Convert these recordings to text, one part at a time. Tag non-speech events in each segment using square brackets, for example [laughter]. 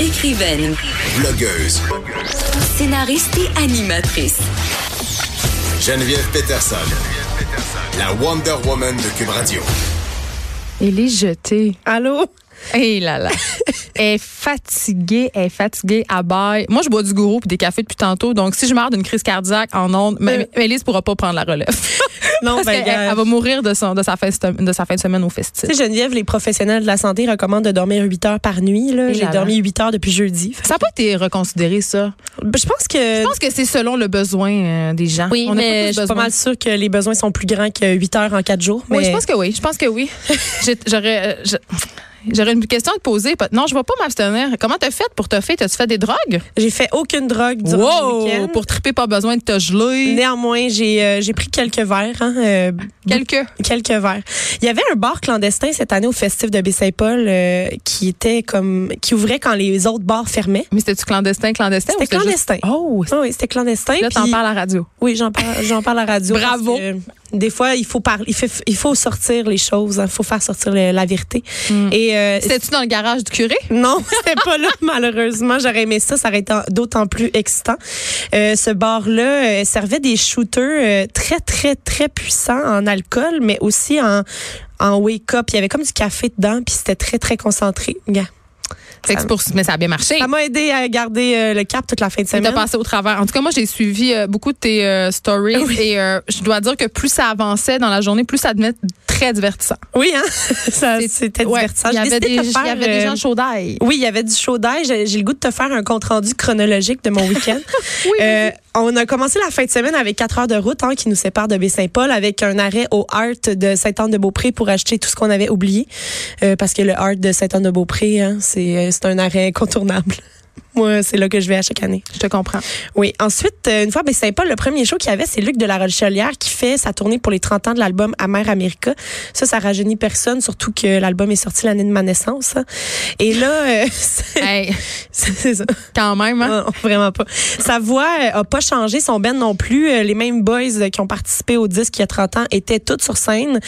Écrivaine, Blogueuse. scénariste et animatrice. Geneviève Peterson. La Wonder Woman de Cube Radio. Elle est jetée. Allô? Hé là là. [laughs] elle est fatiguée, elle est fatiguée à bail. Moi, je bois du gourou puis des cafés depuis tantôt. Donc, si je meurs d'une crise cardiaque en ondes, mais, mais Élise pourra pas prendre la relève. [laughs] Non, Parce ben, elle va mourir de, son, de, sa fin, de sa fin de semaine au festif. Tu sais, Geneviève, les professionnels de la santé recommandent de dormir 8 heures par nuit. J'ai dormi 8 heures depuis jeudi. Ça n'a pas été reconsidéré, ça? Ben, Je pense que. Je pense que c'est selon le besoin euh, des gens. oui, On mais je suis pas mal sûre que les besoins sont plus grands que 8 heures en 4 jours. Oui, je pense que oui. Je pense que oui. [laughs] J'aurais. J'aurais une question à te poser. Non, je ne vais pas m'abstenir. Comment t'as fait pour te faire? T'as-tu fait des drogues? J'ai fait aucune drogue durant le week-end. Pour triper, pas besoin de te geler. Néanmoins, j'ai euh, j'ai pris quelques verres. Hein, euh, Quelques. quelques verres. Il y avait un bar clandestin cette année au festif de Baie-Saint-Paul euh, qui était comme qui ouvrait quand les autres bars fermaient. Mais c'était-tu clandestin, clandestin? C'était juste- clandestin. Oh, oui, c'était clandestin. là, t'en parles à la radio. Oui, j'en parle, j'en parle à la radio. Bravo. Des fois, il faut parler, il, fait- il faut sortir les choses, il faut faire sortir le- la vérité. Et euh, C'était-tu dans le garage du curé? [laughs] non, c'était pas là [laughs] malheureusement. J'aurais aimé ça, ça aurait été d'autant plus excitant. Euh, ce bar-là euh, servait des shooters euh, très très très puissants en alcool, mais aussi en en wake up. Il y avait comme du café dedans, puis c'était très très concentré. Gars, Fait que c'est pour- mais ça a bien marché. Ça m'a aidé à garder euh, le cap toute la fin de T'as semaine. passé au travers. En tout cas, moi, j'ai suivi euh, beaucoup de tes euh, stories et je dois dire que plus ça avançait dans la journée, plus ça devenait très divertissant. Oui, hein? [laughs] C'était ouais, divertissant. Il y avait des, de il faire, y avait des gens chauds d'ail. Oui, il y avait du chaud d'ail. J'ai le goût de te faire un compte rendu chronologique de mon [laughs] week-end. Euh, on a commencé la fin de semaine avec quatre heures de route hein, qui nous séparent de Baie-Saint-Paul avec un arrêt au Art de Sainte-Anne-de-Beaupré pour acheter tout ce qu'on avait oublié. Euh, parce que le Art de Sainte-Anne-de-Beaupré, hein, euh, c'est un arrêt incontournable. Moi, c'est là que je vais à chaque année. Je te comprends. Oui. Ensuite, euh, une fois à Baie-Saint-Paul, le premier show qu'il y avait, c'est Luc de la Rochelière qui fait sa tournée pour les 30 ans de l'album Amer America. Ça, ça rajeunit personne, surtout que l'album est sorti l'année de ma naissance. hein. Et là, euh, [laughs] c'est Hey, [laughs] c'est ça. quand même, hein? Non, vraiment pas. Sa voix euh, a pas changé, son band non plus. Euh, Les mêmes boys qui ont participé au disque il y a 30 ans étaient tous sur scène.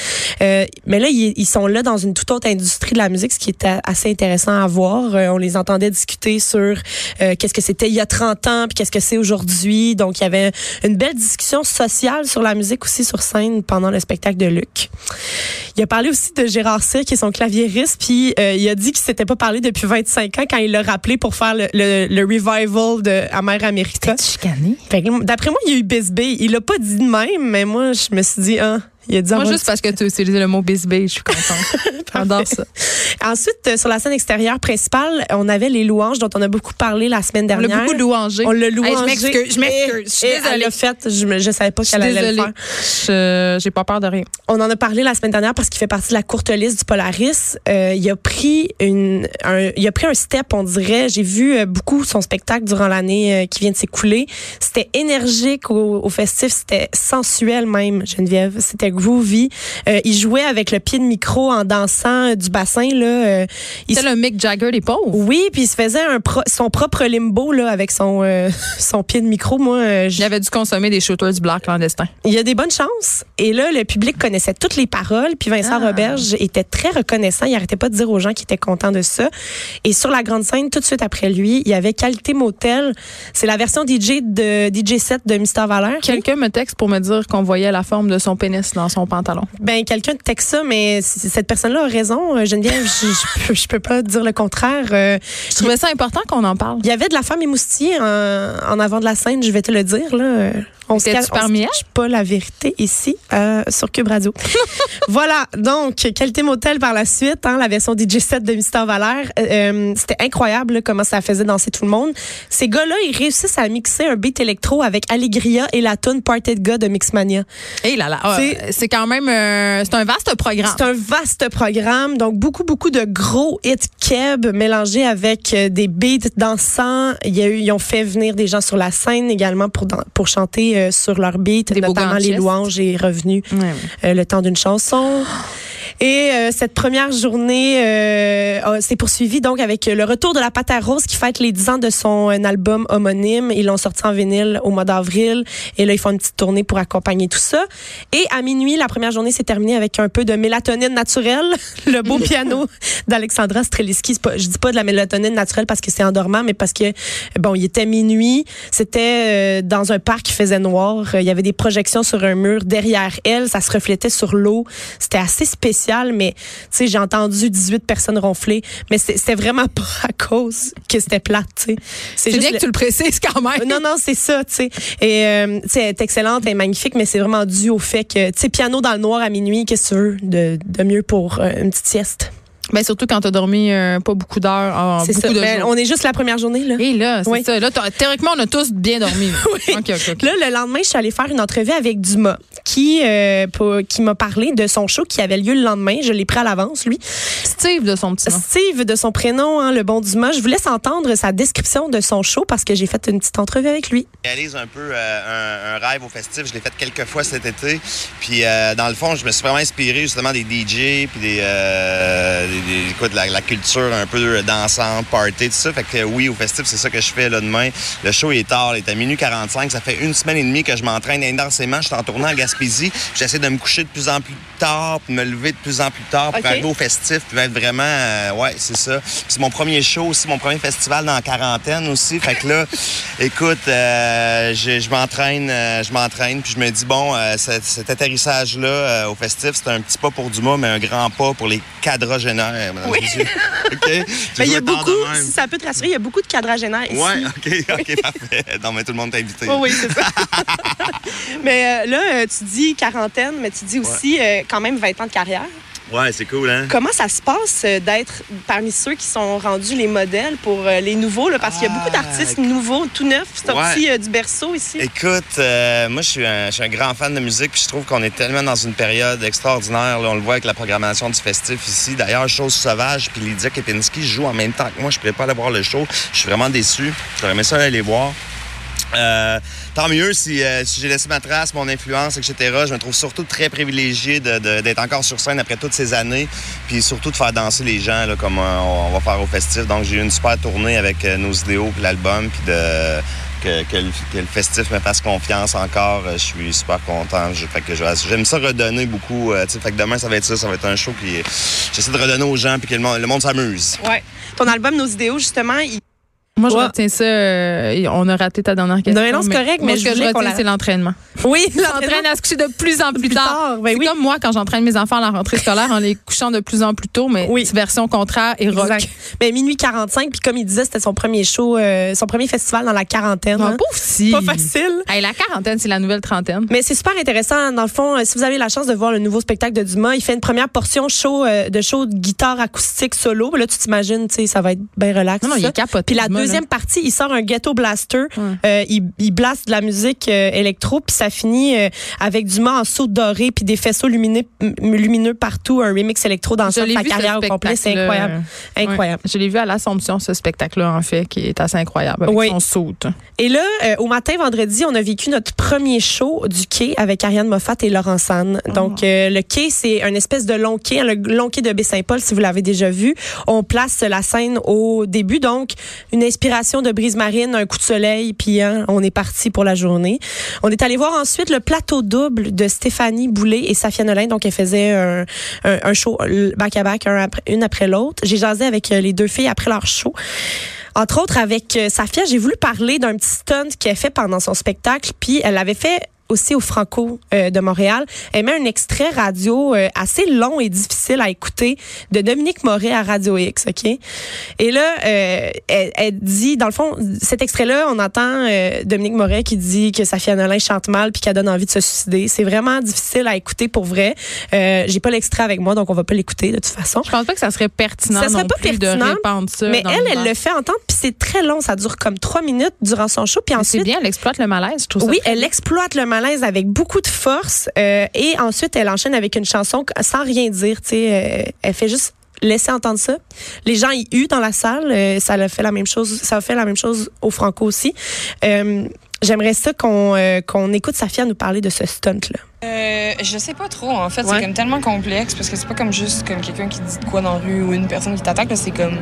Euh, mais là, ils, ils sont là dans une toute autre industrie de la musique, ce qui est assez intéressant à voir. On les entendait discuter sur euh, qu'est-ce que c'était il y a 30 ans, puis qu'est-ce que c'est aujourd'hui. Donc, il y avait une belle discussion sociale sur la musique aussi sur scène pendant le spectacle de Luc. Il a parlé aussi de Gérard Cyr, qui est son claviériste, puis euh, il a dit qu'il s'était pas parlé depuis 25 ans quand il l'a rappelé pour faire le, le, le revival de Amer America. Chicané. D'après moi, il y a eu Bisbee. Il l'a pas dit de même, mais moi, je me suis dit, ah, il a dit Moi, juste parce que tu utilisé le mot bisbee, je suis contente. [laughs] [laughs] J'adore ça. Ensuite, euh, sur la scène extérieure principale, on avait les louanges dont on a beaucoup parlé la semaine On l'a dernière. beaucoup louangé. On l'a Hey, louangé. je m'excuse, je m'excuse. Je suis désolée. Elle fait. Je, je savais pas qu'elle allait le faire. Je- J'ai pas peur de rien. On en a parlé la semaine dernière parce qu'il fait partie de la courte liste du Polaris. Euh, il a pris une, un, il a pris un step, on dirait. J'ai vu euh, beaucoup son spectacle durant l'année qui vient de s'écouler. C'était énergique au, au festif, c'était sensuel même, Geneviève. C'était groovy. Euh, il jouait avec le pied de micro en dansant euh, du bassin là. Euh, il le Mick Jagger des pauvres. oui, puis il se faisait un pro- son propre limbo là avec son euh, [laughs] son pied de micro. Moi, euh, Il avait dû consommer des shooters du black clandestin. il y a des bonnes chances. Et là, le public connaissait toutes les paroles. Puis Vincent Ah. Roberge était très reconnaissant. Il arrêtait pas de dire aux gens qu'il était content de ça. Et sur la grande scène, tout de suite après lui, il y avait Qualité Motel. C'est la version DJ de DJ 7 de Mister Valeur. Quelqu'un me texte pour me dire qu'on voyait la forme de son pénis dans son pantalon. Ben, quelqu'un texte ça, mais cette personne-là a raison. Euh, Geneviève, je, je peux pas dire le contraire. Euh, Je trouvais ça important qu'on en parle. il y avait de la femme émoustillée en, en avant de la scène, je vais te le dire. Là. On se cache- pas la vérité ici euh, sur Cube Radio. [laughs] voilà, donc, Qualité Motel par la suite, hein, la version DJ 7 de Mister Valère. Euh, euh, C'était incroyable là, comment ça faisait danser tout le monde. Ces gars-là, ils réussissent à mixer un beat électro avec Allegria et la tune Party de gars de Mixmania. Et là là, ah, C'est- quand même euh, c'est un vaste programme. C'est un vaste programme, donc beaucoup, beaucoup de gros hits keb mélangés avec des beats dansants. Il y a eu, ils ont fait venir des gens sur la scène également pour, pour chanter euh, sur leur beat, Des notamment les louanges et revenus Ouais, ouais. euh, le temps d'une chanson. Et euh, cette première journée s'est poursuivie donc avec le retour de la Pâte à Rose qui fête les 10 ans de son album homonyme. Ils l'ont sorti en vinyle au mois d'avril. Et là, ils font une petite tournée pour accompagner tout ça. Et à minuit, la première journée s'est terminée avec un peu de mélatonine naturelle. [laughs] Le beau [laughs] piano d'Alexandra Streliski. Pas- Je dis pas de la mélatonine naturelle parce que c'est endormant, mais parce que, bon, il était minuit. C'était dans un parc qui faisait noir. Euh, Il y avait des projections sur un mur derrière elle. Ça se reflétait sur l'eau. C'était assez spécial, mais tu sais, j'ai entendu 18 personnes ronfler. Mais c'était vraiment [laughs] pas à cause que c'était plate, tu sais. C'est bien le- que tu le précises quand même. non, non, c'est ça, tu sais. Et, euh, tu sais, elle est excellente, elle est magnifique, mais c'est vraiment dû au fait que, tu sais, piano dans le noir à minuit, qu'est-ce que tu veux de, de mieux pour euh, une petite sieste? Ben, surtout quand tu as dormi euh, pas beaucoup d'heures en C'est beaucoup ça. de Ben, jours. on est juste la première journée, là. Et là, c'est Oui. ça. Là, t'as- théoriquement, on a tous bien dormi. [laughs] Oui. Là, le lendemain, je suis allée faire une entrevue avec Dumas, qui, euh, pour- qui m'a parlé de son show qui avait lieu le lendemain. Je l'ai pris à l'avance, lui. Steve de son petit nom. Steve, de son prénom, hein, le bon Dumas. Je vous laisse entendre sa description de son show parce que j'ai fait une petite entrevue avec lui. Je réalise un peu euh, un, un rêve au festif. Je l'ai fait quelques fois cet été. Puis, euh, dans le fond, je me suis vraiment inspiré justement des DJ, puis des, euh, des- des- quoi, de la, la culture un peu dansante, party, tout ça. Fait que oui, au festif, c'est ça que je fais là demain. Le show est tard, il est à minuit 45. Ça fait une semaine et demie que je m'entraîne intensément. Je suis en tournant à J'essaie de me coucher de plus en plus tard, puis de me lever de plus en plus tard pour arriver au festif, puis être vraiment... euh, ouais, c'est ça. C'est mon premier show aussi, mon premier festival dans la quarantaine aussi. Fait que là, [laughs] écoute, euh, je, je m'entraîne, euh, je m'entraîne, puis je me dis, bon, cet, cet atterrissage-là au festif, c'est un petit pas pour Dumas, mais un grand pas pour les quadragénaires. [laughs] OK? Ben, il y a beaucoup, si ça peut te rassurer, il y a beaucoup de quadragénaires ici. Ouais, OK, OK, [laughs] parfait. Non, mais tout le monde t'a invité. Oui, oui, c'est ça. mais là, euh, tu dis quarantaine, mais tu dis aussi euh, quand même 20 ans de carrière. Ouais, c'est cool, hein? Comment ça se passe euh, d'être parmi ceux qui sont rendus les modèles pour euh, les nouveaux? Là, parce qu'il y a beaucoup Ah, d'artistes nouveaux, tout neufs, sortis Ouais. euh, du berceau ici. Écoute, euh, moi, je suis, un, je suis un grand fan de musique, puis je trouve qu'on est tellement dans une période extraordinaire. Là, on le voit avec la programmation du festif ici. D'ailleurs, Chose Sauvage puis Lydia Kepinski jouent en même temps que moi. Je ne pourrais pas aller voir le show. Je suis vraiment déçu. J'aurais aimé ça aller les voir. Euh, tant mieux si, euh, si j'ai laissé ma trace, mon influence, etc. Je me trouve surtout très privilégié d'être encore sur scène après toutes ces années, puis surtout de faire danser les gens là, comme euh, on, va faire au festif. Donc j'ai eu une super tournée avec nos idéaux puis l'album, puis de que, le, festif me fasse confiance encore. Je suis super content. J'aime ça redonner beaucoup. demain ça va être ça, ça va être un show puis j'essaie de redonner aux gens puis que le monde, le monde s'amuse. Ouais. Ton album Nos idéaux, justement, il... Moi, je Ouais. retiens ça. euh, on a raté ta dernière question. Non, non, c'est correct, moi, mais ce je que je retiens, c'est l'entraînement. Oui, [laughs] S'entraîne à se coucher de plus en plus, Plus tard. ben c'est oui. comme moi quand j'entraîne mes enfants à la rentrée scolaire en les couchant de plus en plus tôt, mais Oui. version contraire et rock. Exact. Mais minuit 45, puis comme il disait, c'était son premier show, euh, son premier festival dans la quarantaine. Ah, hein. pauvre si. Pas facile. Hey, la quarantaine, c'est la nouvelle trentaine. Mais c'est super intéressant. Dans le fond, euh, si vous avez la chance de voir le nouveau spectacle de Dumas, il fait une première portion show euh, de show de guitare acoustique solo. Là, tu t'imagines, tu sais, ça va être bien relax. Non, non, il est capoté, Puis la là. Deuxième partie, il sort un ghetto blaster. Ouais. Euh, il, il blaste de la musique euh, électro, puis ça finit euh, avec en saut doré, puis des faisceaux lumineux, lumineux partout, un remix électro dans sa carrière au complet. C'est incroyable. Incroyable. Ouais. Je l'ai vu à l'Assomption, ce spectacle-là, en fait, qui est assez incroyable. Avec Oui. son saut. Et là, euh, au matin, vendredi, on a vécu notre premier show du quai avec Ariane Moffat et Laurent San. Oh. Donc, euh, le quai, c'est une espèce de long quai, le long quai de Baie-Saint-Paul, si vous l'avez déjà vu. On place la scène au début, donc une inspiration de Brise Marine, un coup de soleil, puis hein, on est parti pour la journée. On est allé voir ensuite le plateau double de Stéphanie Boulay et Safia Nolin. Donc, elle faisait un, un, show back-à-back, un après, une après l'autre. J'ai jasé avec euh, les deux filles après leur show. Entre autres, avec euh, Safia, j'ai voulu parler d'un petit stunt qu'elle fait pendant son spectacle, puis elle avait fait aussi au Franco euh, de Montréal. Elle met un extrait radio euh, assez long et difficile à écouter de Dominique Moret à Radio X, OK? Et là, euh, elle, elle dit, dans le fond, cet extrait-là, on entend Dominique Moret qui dit que Safia Nolin chante mal puis qu'elle donne envie de se suicider. C'est vraiment difficile à écouter pour vrai. J'ai pas l'extrait avec moi, donc on va pas l'écouter de toute façon. Je pense pas que ça serait pertinent Ça serait non pas plus de pertinent, répandre ça. Mais elle, elle le fait entendre, puis c'est très long. Ça dure comme trois minutes durant son show. Puis Mais C'est ensuite, bien, elle exploite le malaise, je trouve ça. oui, elle exploite le malaise avec beaucoup de force. euh, et ensuite, elle enchaîne avec une chanson sans rien dire. Tu sais, euh, elle fait juste laisser entendre ça. Les gens y huent dans la salle. euh, ça a fait la même chose. Ça a fait la même chose au Franco aussi. J'aimerais ça qu'on qu'on écoute Safia nous parler de ce stunt-là. Euh, je sais pas trop, en fait. Ouais. C'est comme tellement complexe parce que c'est pas comme juste comme quelqu'un qui dit de quoi dans la rue ou une personne qui t'attaque. là, C'est comme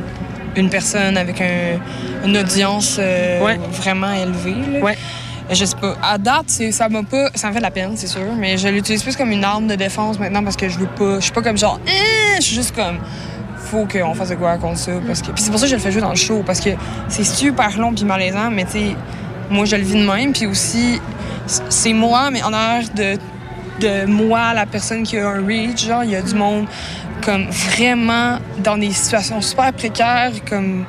une personne avec un, une audience euh, Ouais. vraiment élevée. là. Ouais. Je sais pas. À date, ça m'a pas. Ça me fait de la peine, c'est sûr. Mais je l'utilise plus comme une arme de défense maintenant parce que je veux pas. Je suis pas comme genre. Eh! Je suis juste comme. Faut qu'on fasse de quoi contre ça. Parce que. Puis c'est pour ça que je le fais jouer dans le show. Parce que c'est super long puis malaisant. Mais tu sais, moi, je le vis de même. Puis aussi, c'est moi, mais en arrière de de moi, la personne qui a un reach, genre, il y a du monde comme vraiment dans des situations super précaires, comme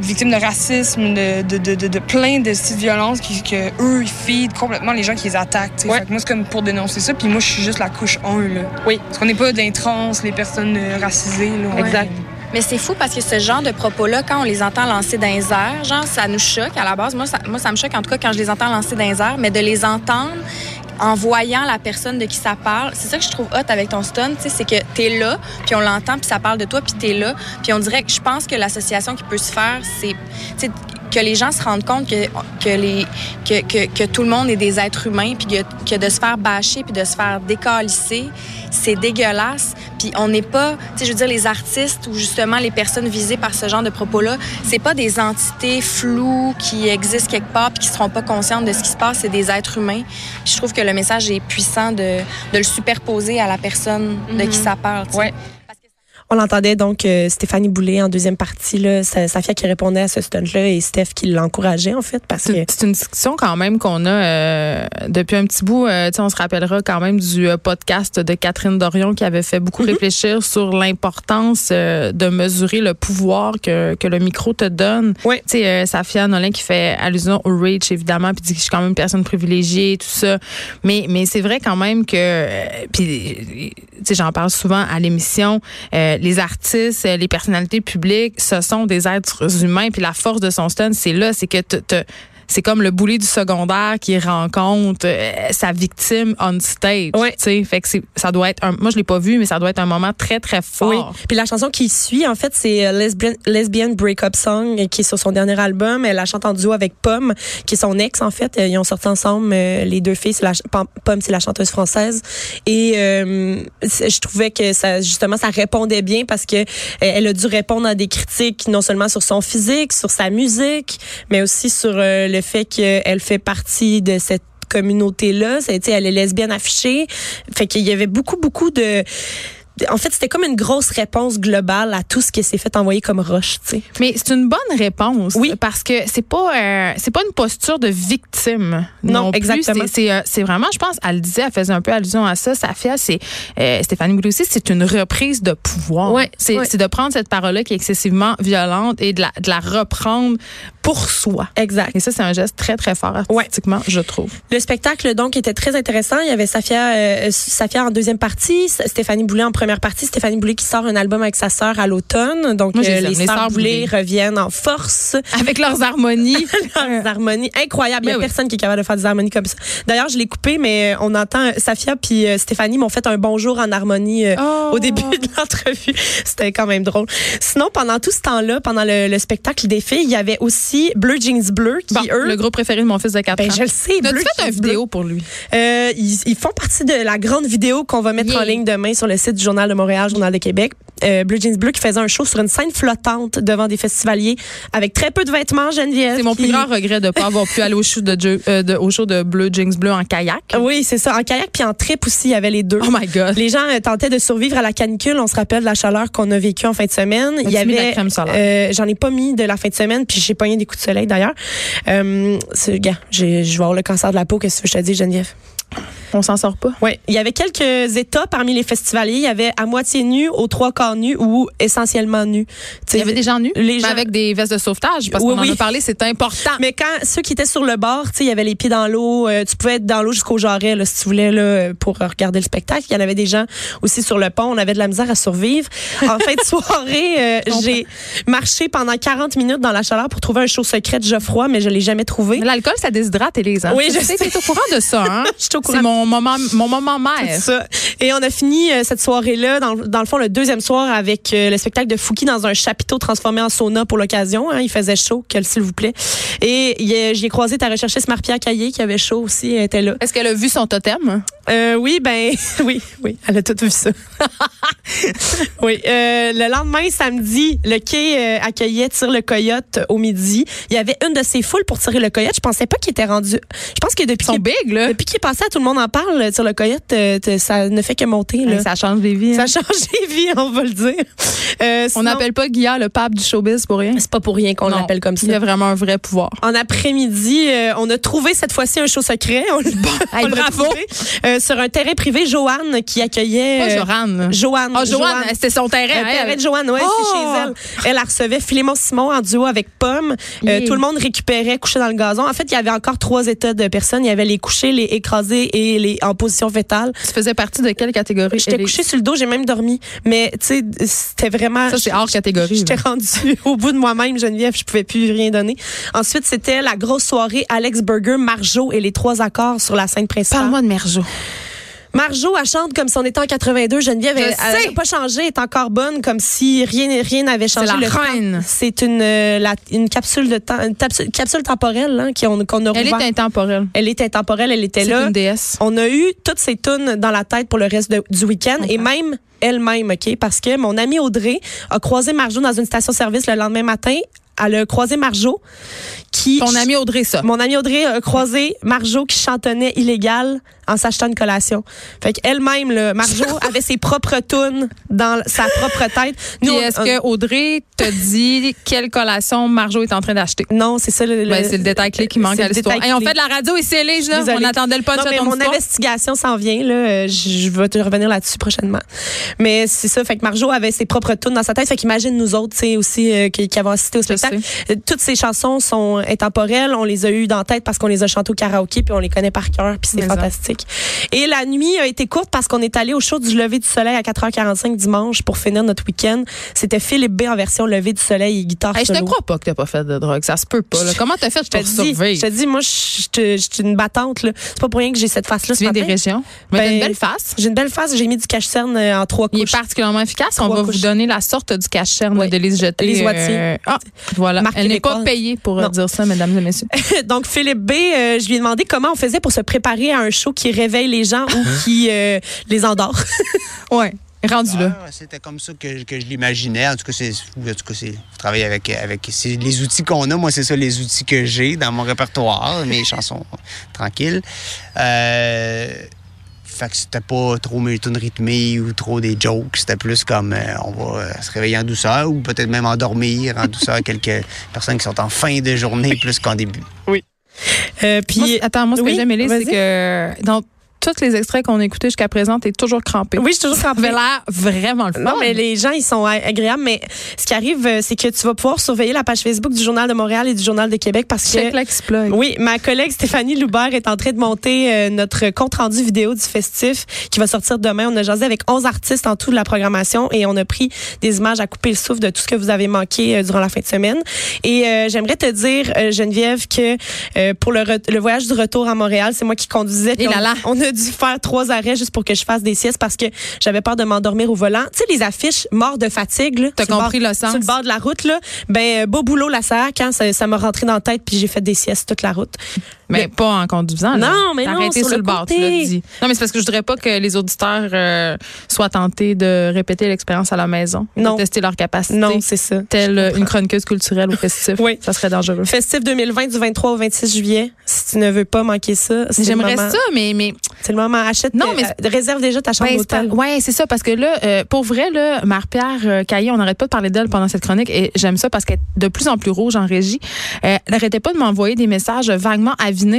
victimes de racisme, de, de, de, de, de plein de styles de violence qui, que eux, ils feed complètement les gens qui les attaquent. Ouais. Fait que moi, c'est comme pour dénoncer ça, puis moi, je suis juste la couche 1, là. Oui. Parce qu'on n'est pas d'un trans, les personnes euh, racisées, là. Exact. Mais c'est fou parce que ce genre de propos-là, quand on les entend lancer dans les airs, genre, ça nous choque à la base. Moi, ça, moi, ça me choque en tout cas quand je les entends lancer dans les airs, mais de les entendre en voyant la personne de qui ça parle, c'est ça que je trouve hot avec ton stun, tu c'est que t'es là, puis on l'entend, puis ça parle de toi, puis t'es là, puis on dirait que je pense que l'association qui peut se faire, c'est, tu que les gens se rendent compte que, que, les, que, que, que tout le monde est des êtres humains, puis que, que de se faire bâcher, puis de se faire décalisser, c'est dégueulasse. Puis on n'est pas, tu sais, je veux dire, les artistes ou justement les personnes visées par ce genre de propos-là, c'est pas des entités floues qui existent quelque part puis qui seront pas conscientes de ce qui se passe, c'est des êtres humains. Puis je trouve que le message est puissant de, de le superposer à la personne de qui ça parle. tu sais. Ouais. On l'entendait donc euh, Stéphanie Boulay en deuxième partie, là, Sa- Safia qui répondait à ce stunt-là et Steph qui l'encourageait en fait parce que C'est une discussion quand même qu'on a euh, depuis un petit bout. Euh, tu sais, on se rappellera quand même du euh, podcast de Catherine Dorion qui avait fait beaucoup réfléchir sur l'importance euh, de mesurer le pouvoir que, que le micro te donne. Sais, euh, Safia Nolin qui fait allusion au reach, évidemment, puis dit que je suis quand même une personne privilégiée, tout ça. Mais, mais c'est vrai quand même que, puis, tu sais, j'en parle souvent à l'émission, euh, les artistes, euh, les personnalités publiques, ce sont des êtres humains, puis la force de son stun, c'est là, c'est que te- c'est comme le boulet du secondaire qui rencontre euh, sa victime on stage. Ouais. Tu sais, fait que c'est- ça doit être un, moi je l'ai pas vu, mais ça doit être un moment très très fort. Oui. Puis la chanson qui suit, en fait, c'est euh, Lesbian, Lesbian Breakup Song, euh, qui est sur son dernier album. Elle la chante en duo avec Pomme, qui est son ex, en fait. Ils ont sorti ensemble, euh, les deux filles. La, Pomme, c'est la chanteuse française. Et euh, je trouvais que ça, justement, ça répondait bien parce que elle a dû répondre à des critiques, non seulement sur son physique, sur sa musique, mais aussi sur euh, le fait qu'elle fait partie de cette communauté-là. Elle est lesbienne affichée. Fait qu'il y avait beaucoup, beaucoup de en fait, c'était comme une grosse réponse globale à tout ce qui s'est fait envoyer comme roche, tu sais. Mais c'est une bonne réponse. Oui. Parce que c'est pas euh, c'est pas une posture de victime. Non, exactement. C'est- C'est euh, c'est vraiment, je pense, elle le disait, elle faisait un peu allusion à ça. Safia, c'est euh, Stéphanie Boulay aussi, c'est une reprise de pouvoir. Ouais, c'est de prendre cette parole-là qui est excessivement violente et de la, de la reprendre pour soi. Exact. Et ça, c'est un geste très, très fort artistiquement, je trouve. Le spectacle, donc, était très intéressant. Il y avait Safia, euh, Safia en deuxième partie, Stéphanie Boulay en première partie. Stéphanie Boulay qui sort un album avec sa sœur à l'automne. Donc, Moi, euh, les les sœurs Boulay reviennent en force. Avec leurs harmonies. [laughs] Leurs harmonies incroyables. Il y a oui. personne qui est capable de faire des harmonies comme ça. D'ailleurs, je l'ai coupé, mais euh, on entend Safia puis euh, Stéphanie m'ont fait un bonjour en harmonie euh, Oh. au début de l'entrevue. [laughs] C'était quand même drôle. Sinon, pendant tout ce temps-là, pendant le, le spectacle des filles, il y avait aussi Bleu Jeans Bleu qui, Bon, eux... le groupe préféré de mon fils de 4 Ben, ans. je le sais, Bleu fait une vidéo pour lui? Euh, ils, ils font partie de la grande vidéo qu'on va mettre Yeah. en ligne demain sur le site du Journal de Montréal, Journal de Québec. Euh, Blue Jeans Bleu qui faisait un show sur une scène flottante devant des festivaliers avec très peu de vêtements, Geneviève. C'est mon plus grand regret de ne pas avoir pu aller au show de, Joe- euh, de- au show de Bleu en kayak. Oui, c'est ça. En kayak puis en trip aussi, il y avait les deux. Oh my God. Les gens euh, tentaient de survivre à la canicule. On se rappelle de la chaleur qu'on a vécue en fin de semaine. Il y avait, euh, j'en ai pas mis de la fin de semaine, puis j'ai pogné des coups de soleil d'ailleurs. Euh, gars, je vais avoir le cancer de la peau. Qu'est-ce que je te dis, Geneviève? On s'en sort pas. Oui, il y avait quelques états parmi les festivaliers. Il y avait à moitié nu, aux trois quarts nu ou essentiellement nu. Tu Il y avait des gens nus, Les mais gens- avec des vestes de sauvetage, parce Oui, qu'on oui. en a parlé, c'est important. Mais quand ceux qui étaient sur le bord, tu il y avait les pieds dans l'eau. euh, tu pouvais être dans l'eau jusqu'au jarret, là, si tu voulais, là, pour regarder le spectacle. Il y en avait des gens aussi sur le pont. On avait de la misère à survivre. En fin de [laughs] soirée, euh, j'ai marché pendant 40 minutes dans la chaleur pour trouver un show secret de Geoffroy, mais je l'ai jamais trouvé. L'alcool, ça déshydrate, Élise. hein? Oui, Tu je sais, sais. t'es au courant de ça, hein? [laughs] Je suis au courant mon, moment, mon moment mère. Ça. Et on a fini euh, cette soirée-là, dans, dans le fond, le deuxième soir, avec euh, le spectacle de Fouki dans un chapiteau transformé en sauna pour l'occasion. Hein. Il faisait chaud, s'il vous plaît. Et il y a- j'y ai croisé ta recherchiste Marie-Pierre Caillé, qui avait chaud aussi, elle était là. Est-ce qu'elle a vu son totem? Euh, oui, ben, [laughs] oui, oui, elle a tout vu ça. [laughs] oui, euh, le lendemain, samedi, le quai euh, accueillait Tire le Coyote au midi. Il y avait une de ses foules pour tirer le Coyote. Je pensais pas qu'il était rendu. Je pense que depuis Ils sont qu'il big, là. depuis qu'il est passé, à tout le monde en parle. Tire le Coyote, euh, ça ne fait que monter. Là. Ça change des vies. Ça hein. a changé de vie, on va le dire. Euh, On n'appelle pas Guillaume le pape du showbiz pour rien. C'est pas pour rien qu'on l'appelle comme ça. Il a vraiment un vrai pouvoir. En après-midi, euh, on a trouvé cette fois-ci un show secret. On, l'a- [laughs] on l'a bravo. trouvé, euh, sur un terrain privé, Joanne qui accueillait. Pas Joanne. Joanne. Ah, Joanne, c'était son terrain. Terrain de Joanne, ouais, Oh! c'est chez elle. Elle, elle recevait Philémon Simon en duo avec Pomme. Yeah. tout le monde récupérait couché dans le gazon. En fait, il y avait encore trois états de personnes. Il y avait les couchés, les écrasés et en position fétale. Tu faisais partie de quelle catégorie? J'étais couchée sur le dos, j'ai même dormi. Mais, tu sais, c'était vraiment. Ça, c'est hors catégorie. J'étais rendue [laughs] au bout de moi-même, Geneviève. Je pouvais plus rien donner. Ensuite, c'était la grosse soirée Alex Burger, Marjo et les trois accords sur la scène principale. Parle-moi de Merjo. Marjo, elle chante comme si on était en 82. Geneviève, Je elle n'a pas changé, elle est encore bonne, comme si rien rien n'avait changé. la Le temps, reine. C'est une, euh, la- une capsule de temps, une capsule, capsule temporelle là, qu'on qu'on a Elle est intemporelle. Elle est intemporelle, elle était C'est là. une déesse. On a eu toutes ces tunes dans la tête pour le reste de- du week-end et même elle-même, OK? Parce que mon amie Audrey a croisé Marjo dans une station-service le lendemain matin. Elle a croisé Marjo qui... Ton ami Audrey, ça. Mon amie Audrey a croisé Marjo qui chantonnait illégal en s'achetant une collation. Fait qu'elle-même, là, Marjo [laughs] avait ses propres tunes dans sa propre tête. Puis on- est-ce on- que Audrey te dit quelle collation Marjo est en train d'acheter? Non, c'est ça le, le- Ben, c'est le détail clé qui manque c'est à le l'histoire. détail Hey, on fait de la radio Élise, là. Désolée. On attendait le Non, de mais mon histoire. investigation s'en vient là. Euh, Je vais te revenir là-dessus prochainement. Mais c'est ça. Fait que Marjo avait ses propres tunes dans sa tête. Fait qu'imagine nous autres, tu sais aussi euh, qui, qui avons assisté au spectacle. Euh, Toutes ces chansons sont intemporelles. On les a eues dans la tête parce qu'on les a chantées au karaoké puis on les connaît par cœur puis c'est Mais Et la nuit a été courte parce qu'on est allé au show du lever du soleil à 4h45 dimanche pour finir notre week-end. C'était Philippe B en version lever du soleil et guitare Hey, je te solo. crois pas que t'as pas fait de drogue. Ça se peut pas. là. Comment t'as fait? Dis, surveille. je te dis, moi, je suis une battante. C'est pas pour rien que j'ai cette face-là. Tu viens des régions. Mais t'as Ben, une belle face. J'ai une belle face. J'ai mis du cache-cerne euh, en trois Il est couches. particulièrement efficace. On va couches. vous donner la sorte du cache-cerne Oui. de Lise Jeté. Lise Wattier. Euh, ah, voilà. Elle n'est pas payée pour euh, Non. dire ça, mesdames et messieurs. [laughs] Donc, Philippe B, euh, je lui ai demandé comment on faisait pour se préparer à un show qui réveille les gens ou qui euh, les endort. [laughs] Ouais. Rendu là. Ah, C'était comme ça que, que je l'imaginais. En tout cas, c'est, en tout cas, c'est je travaille avec, avec c'est les outils qu'on a. Moi, c'est ça les outils que j'ai dans mon répertoire, mes [laughs] chansons tranquilles. Euh, fait que c'était pas trop mes tunes rythmées ou trop des jokes. C'était plus comme euh, on va euh, se réveiller en douceur ou peut-être même endormir en douceur [laughs] quelques personnes qui sont en fin de journée plus qu'en début. Euh, puis, Moi, attends, moi, ce oui, que j'aime, Élise, vas-y. c'est que dans tous les extraits qu'on a écoutés jusqu'à présent, t'es toujours crampé. oui, je suis toujours Ça crampée. avait l'air vraiment le fun. Non, mais les gens, ils sont agréables. Mais ce qui arrive, euh, c'est que tu vas pouvoir surveiller la page Facebook du Journal de Montréal et du Journal de Québec parce que. Check l'exploit. Oui, ma collègue Stéphanie Loubert est en train de monter euh, notre compte-rendu vidéo du festif qui va sortir demain. On a jasé avec 11 artistes en tout de la programmation et on a pris des images à couper le souffle de tout ce que vous avez manqué euh, durant la fin de semaine. Et euh, j'aimerais te dire, Geneviève, que pour le, voyage du retour à Montréal, c'est moi qui conduisais. Et là là. on a dû faire trois arrêts juste pour que je fasse des siestes parce que j'avais peur de m'endormir au volant. Tu sais, les affiches mort de fatigue. là, T'as compris bord- le sens. Sur le bord de la route, là. Ben, beau boulot, la SAC, hein, ça ça m'a rentré dans la tête puis j'ai fait des siestes toute la route. Mais pas en conduisant. là. Non, mais non, arrêté sur sur, le bord, tu l'as dit. Non, mais c'est parce que je voudrais pas que les auditeurs euh, soient tentés de répéter l'expérience à la maison. Non. De tester leur capacité. Non, c'est ça. Telle une chroniqueuse culturelle au festif. [laughs] Oui. Ça serait dangereux. Festif 2020 du 23 au 26 juillet. Si tu ne veux pas manquer ça, J'aimerais ça, mais, mais C'est le moment. Achète, Non, euh, mais euh, réserve déjà ta chambre Ben, d'hôtel. ouais, c'est ça, parce que là, euh, pour vrai, là, Marie-Pierre Caillé, on n'arrête pas de parler d'elle pendant cette chronique et j'aime ça parce qu'elle est de plus en plus rouge en régie. Elle n'arrêtait pas de m'envoyer des messages vaguement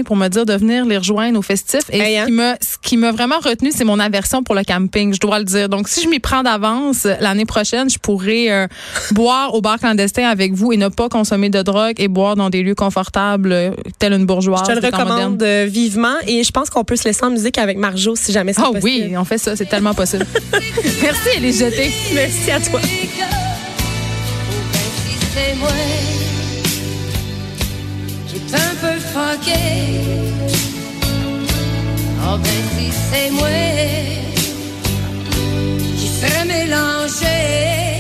pour me dire de venir les rejoindre au festif. Et Hey, hein? ce qui m'a, vraiment retenu, c'est mon aversion pour le camping, je dois le dire. Donc, si je m'y prends d'avance, l'année prochaine, je pourrais euh, [laughs] boire au bar clandestin avec vous et ne pas consommer de drogue et boire dans des lieux confortables, euh, telle une bourgeoise. Je te le recommande euh, vivement et je pense qu'on peut se laisser en musique avec Marjo si jamais c'est Ah possible. oui, on fait ça, c'est tellement possible. [laughs] Merci, elle est jetée. Merci à toi. Un peu fucké Oh ben si c'est qui serais mélangé